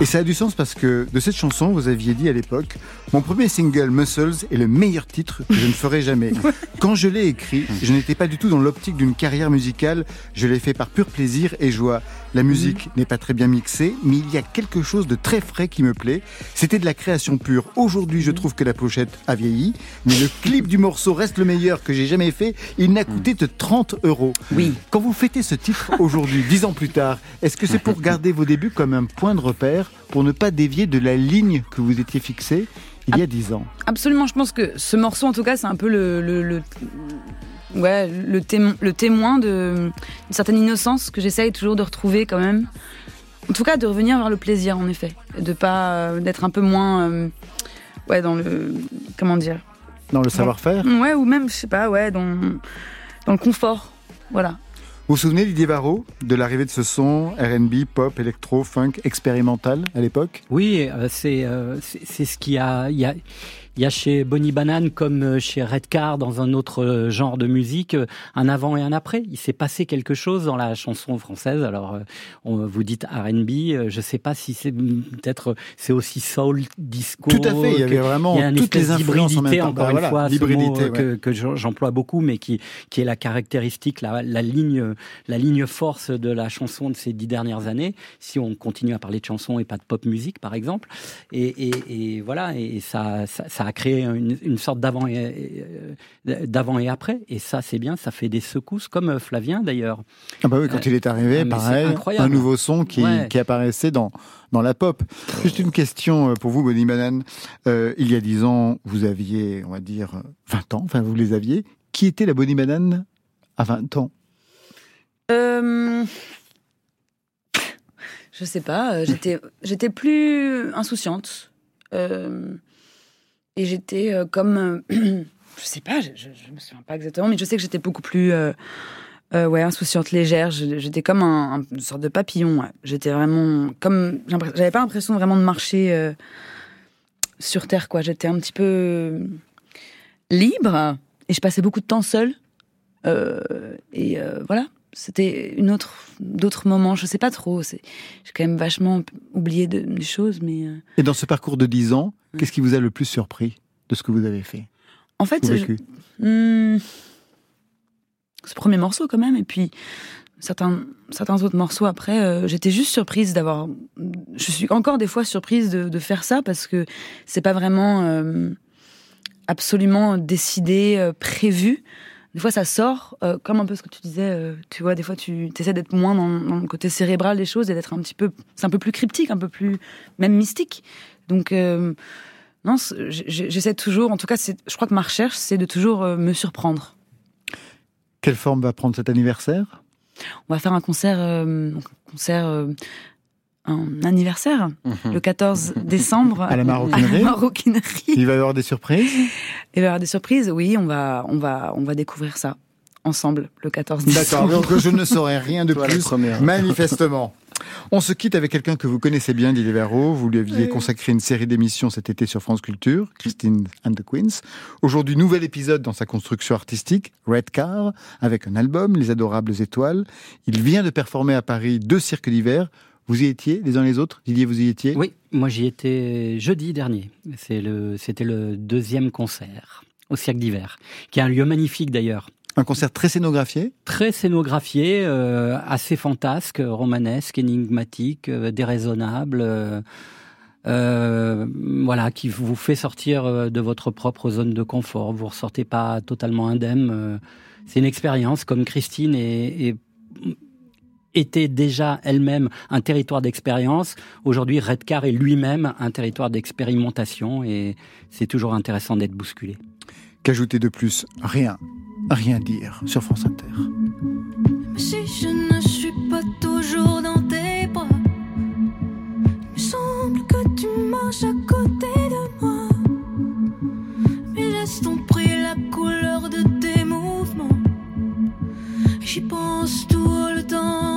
Et ça a du sens parce que de cette chanson, vous aviez dit à l'époque, mon premier single Muscles est le meilleur titre que je ne ferai jamais. Quand je l'ai écrit, je n'étais pas du tout dans l'optique d'une carrière musicale, je l'ai fait par pur plaisir et joie. La musique n'est pas très bien mixée, mais il y a quelque chose de très frais qui me plaît. C'était de la création pure. Aujourd'hui, je trouve que la pochette a vieilli, mais le clip du morceau reste le meilleur que j'ai jamais fait. Il n'a coûté que 30 euros. Oui. Quand vous fêtez ce titre aujourd'hui, dix ans plus tard, est-ce que c'est pour garder vos débuts comme un point de repère, pour ne pas dévier de la ligne que vous étiez fixée il y a dix ans? Absolument, je pense que ce morceau, en tout cas, c'est un peu le, le, le- ouais, le, témo- le témoin de- d'une certaine innocence que j'essaye toujours de retrouver quand même. En tout cas, de revenir vers le plaisir, en effet. De pas euh, d'être un peu moins, euh, ouais, dans le, comment dire, Dans le savoir-faire? Ouais, ou même, je sais pas, ouais, dans, dans le confort, voilà. Vous vous souvenez, Didier Varro, de l'arrivée de ce son RB, pop, électro, funk, expérimental à l'époque? Oui, euh, c'est euh, ce a. Il y a il y a chez Bonnie Banane comme euh, chez Redcar dans un autre euh, genre de musique euh, un avant et un après. Il s'est passé quelque chose dans la chanson française. Alors on, vous dites R&B, je sais pas si c'est peut-être c'est aussi soul, disco. Tout à fait, il y avait vraiment il y a une toutes les influences en même d'hybridité temps. encore Bah une voilà, fois, ce mot, l'hybridité, que, j'emploie beaucoup, mais qui qui est la caractéristique, la, la ligne la ligne force de la chanson de ces dix dernières années. Si on continue à parler de chansons et pas de pop musique, par exemple, et, et, et voilà, et ça, ça, ça a créé une, une sorte d'avant et euh, d'avant et après, et ça c'est bien, ça fait des secousses comme euh, Flavien d'ailleurs. Ah bah oui, quand Euh, il est arrivé, ah, pareil, un nouveau son qui, Ouais. qui apparaissait dans, dans la pop. Juste une question pour vous, Bonnie Banane. Euh, il y a dix ans, vous aviez, on va dire, euh, 20 ans, enfin vous les aviez. Qui était la Bonnie Banane à 20 ans? Euh, Je sais pas, j'étais j'étais plus insouciante. Euh, et j'étais euh, comme. euh, je sais pas, je, je, me souviens pas exactement, mais je sais que j'étais beaucoup plus. euh, euh, ouais, insouciante, légère. J'étais comme un, un- une sorte de papillon. ouais. J'étais vraiment comme. J'avais pas l'impression vraiment de marcher euh, sur terre, quoi. J'étais un petit peu libre et je passais beaucoup de temps seule. Et voilà, c'était une autre, d'autres moments. Je sais pas trop. J'ai quand même vachement oublié de- des choses, mais Et dans ce parcours de 10 ans, qu'est-ce qui vous a le plus surpris de ce que vous avez fait en fait, je- Hmm. ce premier morceau quand même, et puis certains certains autres morceaux après, euh, j'étais juste surprise d'avoir. Je suis encore des fois surprise de, de faire ça parce que c'est pas vraiment euh, absolument décidé, euh, prévu. Des fois, ça sort, comme un peu ce que tu disais, tu vois, des fois, tu essaies d'être moins dans, dans le côté cérébral des choses et d'être un petit peu. C'est un peu plus cryptique, un peu plus. même mystique. Donc, euh, non, j'essaie toujours, en tout cas, c'est- je crois que ma recherche, c'est de toujours euh, me surprendre. Quelle forme va prendre cet anniversaire? On va faire un concert, euh, concert, euh, un anniversaire, le 14 décembre. À la maroquinerie À la maroquinerie. Il va y avoir des surprises? Il va y avoir des surprises, oui, on va, on va, on va découvrir ça ensemble le 14 D'accord, décembre. donc je ne saurais rien de plus, manifestement. On se quitte avec quelqu'un que vous connaissez bien, Didier Varro. Vous lui aviez Oui. consacré une série d'émissions cet été sur France Culture, Christine and the Queens. Aujourd'hui, nouvel épisode dans sa construction artistique, Red Car, avec un album, Les Adorables Étoiles. Il vient de performer à Paris deux cirques d'hiver. Vous y étiez, les uns les autres? Didier, vous y étiez? Oui, moi j'y étais jeudi dernier. C'est le, c'était le deuxième concert au Cirque d'hiver, qui est un lieu magnifique d'ailleurs. Un concert très scénographié Très scénographié, euh, assez fantasque, romanesque, énigmatique, euh, déraisonnable. euh, voilà, qui vous fait sortir de votre propre zone de confort. Vous ressortez pas totalement indemne. c'est une expérience comme Christine était déjà elle-même un territoire d'expérience. Aujourd'hui, Redcar est lui-même un territoire d'expérimentation et c'est toujours intéressant d'être bousculé. Qu'ajouter de plus? Rien. Rien dire sur France Inter. Si je ne suis pas toujours dans tes bras, il me semble que tu marches à côté de moi. Mes gestes ont pris la couleur de tes mouvements. J'y pense tout le temps,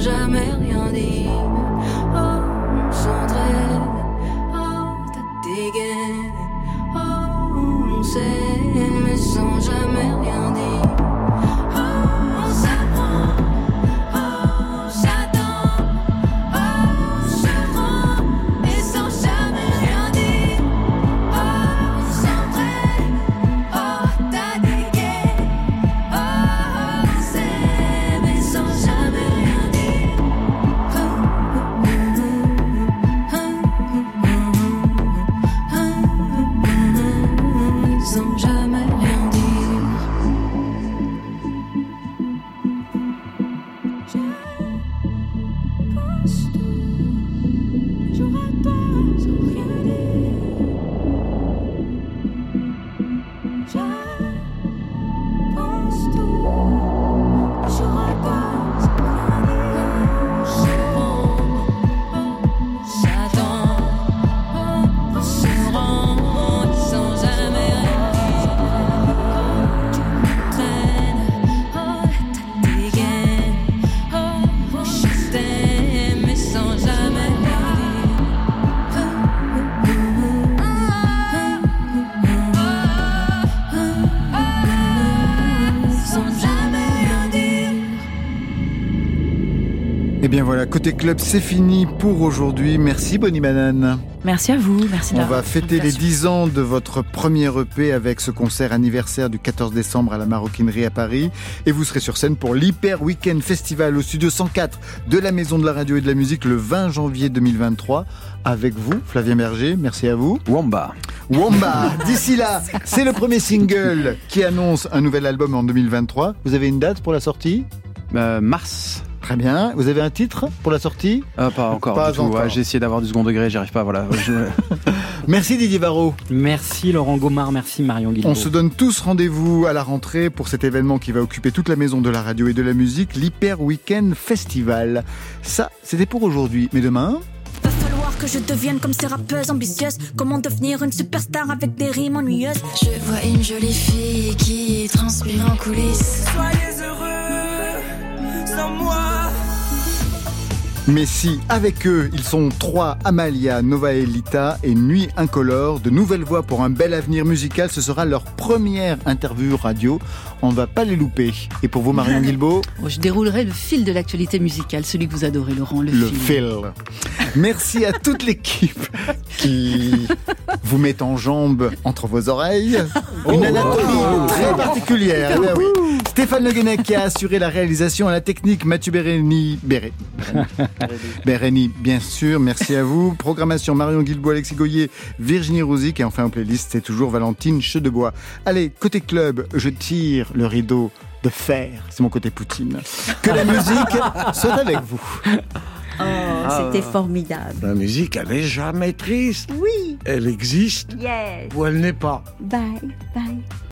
jamais rien dire. Côté club, c'est fini pour aujourd'hui. Merci Bonnie Banane. Merci à vous, merci On va fêter les 10 ans de votre premier EP avec ce concert anniversaire du 14 décembre à la Maroquinerie à Paris. Et vous serez sur scène pour l'Hyper Weekend Festival au studio 104 de la Maison de la Radio et de la Musique le 20 janvier 2023. Avec vous, Flavien Berger, merci à vous. Wamba. Wamba. D'ici là, c'est le premier single qui annonce un nouvel album en 2023. Vous avez une date pour la sortie? Euh, Mars. Très bien. Vous avez un titre pour la sortie Ah, pas encore Pas du tout. encore. Ouais, J'ai essayé d'avoir du second degré, j'y arrive pas. Voilà. Je- Merci Didier Varro. Merci Laurent Gomard, merci Marion Guilbault. On se donne tous rendez-vous à la rentrée pour cet événement qui va occuper toute la maison de la radio et de la musique, l'Hyper Weekend Festival. Ça, c'était pour aujourd'hui. Mais demain, Va falloir que je devienne comme ces rappeuses ambitieuses. Comment devenir une superstar avec des rimes ennuyeuses? Je vois une jolie fille qui transpire en coulisses. Soyez heureux mais si avec eux, ils sont trois, Amalia, Nova Elita et Nuit Incolore, de nouvelles voix pour un bel avenir musical, ce sera leur première interview radio. On ne va pas les louper. Et pour vous, Marion Guilbault, Oh, Je déroulerai le fil de l'actualité musicale, celui que vous adorez, Laurent, le, le fil. Merci à toute l'équipe qui vous met en jambe entre vos oreilles. Une anatomie très particulière. Eh ben oui. Stéphane Le Guenec qui a assuré la réalisation à la technique, Mathieu Bérény, Béré, Bérény, bien sûr, merci à vous. Programmation Marion Guilbault, Alexis Goyer, Virginie Rouzic et enfin en playlist, c'est toujours Valentine Chedebois. Allez, côté club, je tire le rideau de fer, c'est mon côté Poutine. Que la musique soit avec vous. Oh, c'était formidable. La musique, elle est jamais triste. Oui. Elle existe Yes. ou elle n'est pas. Bye, bye.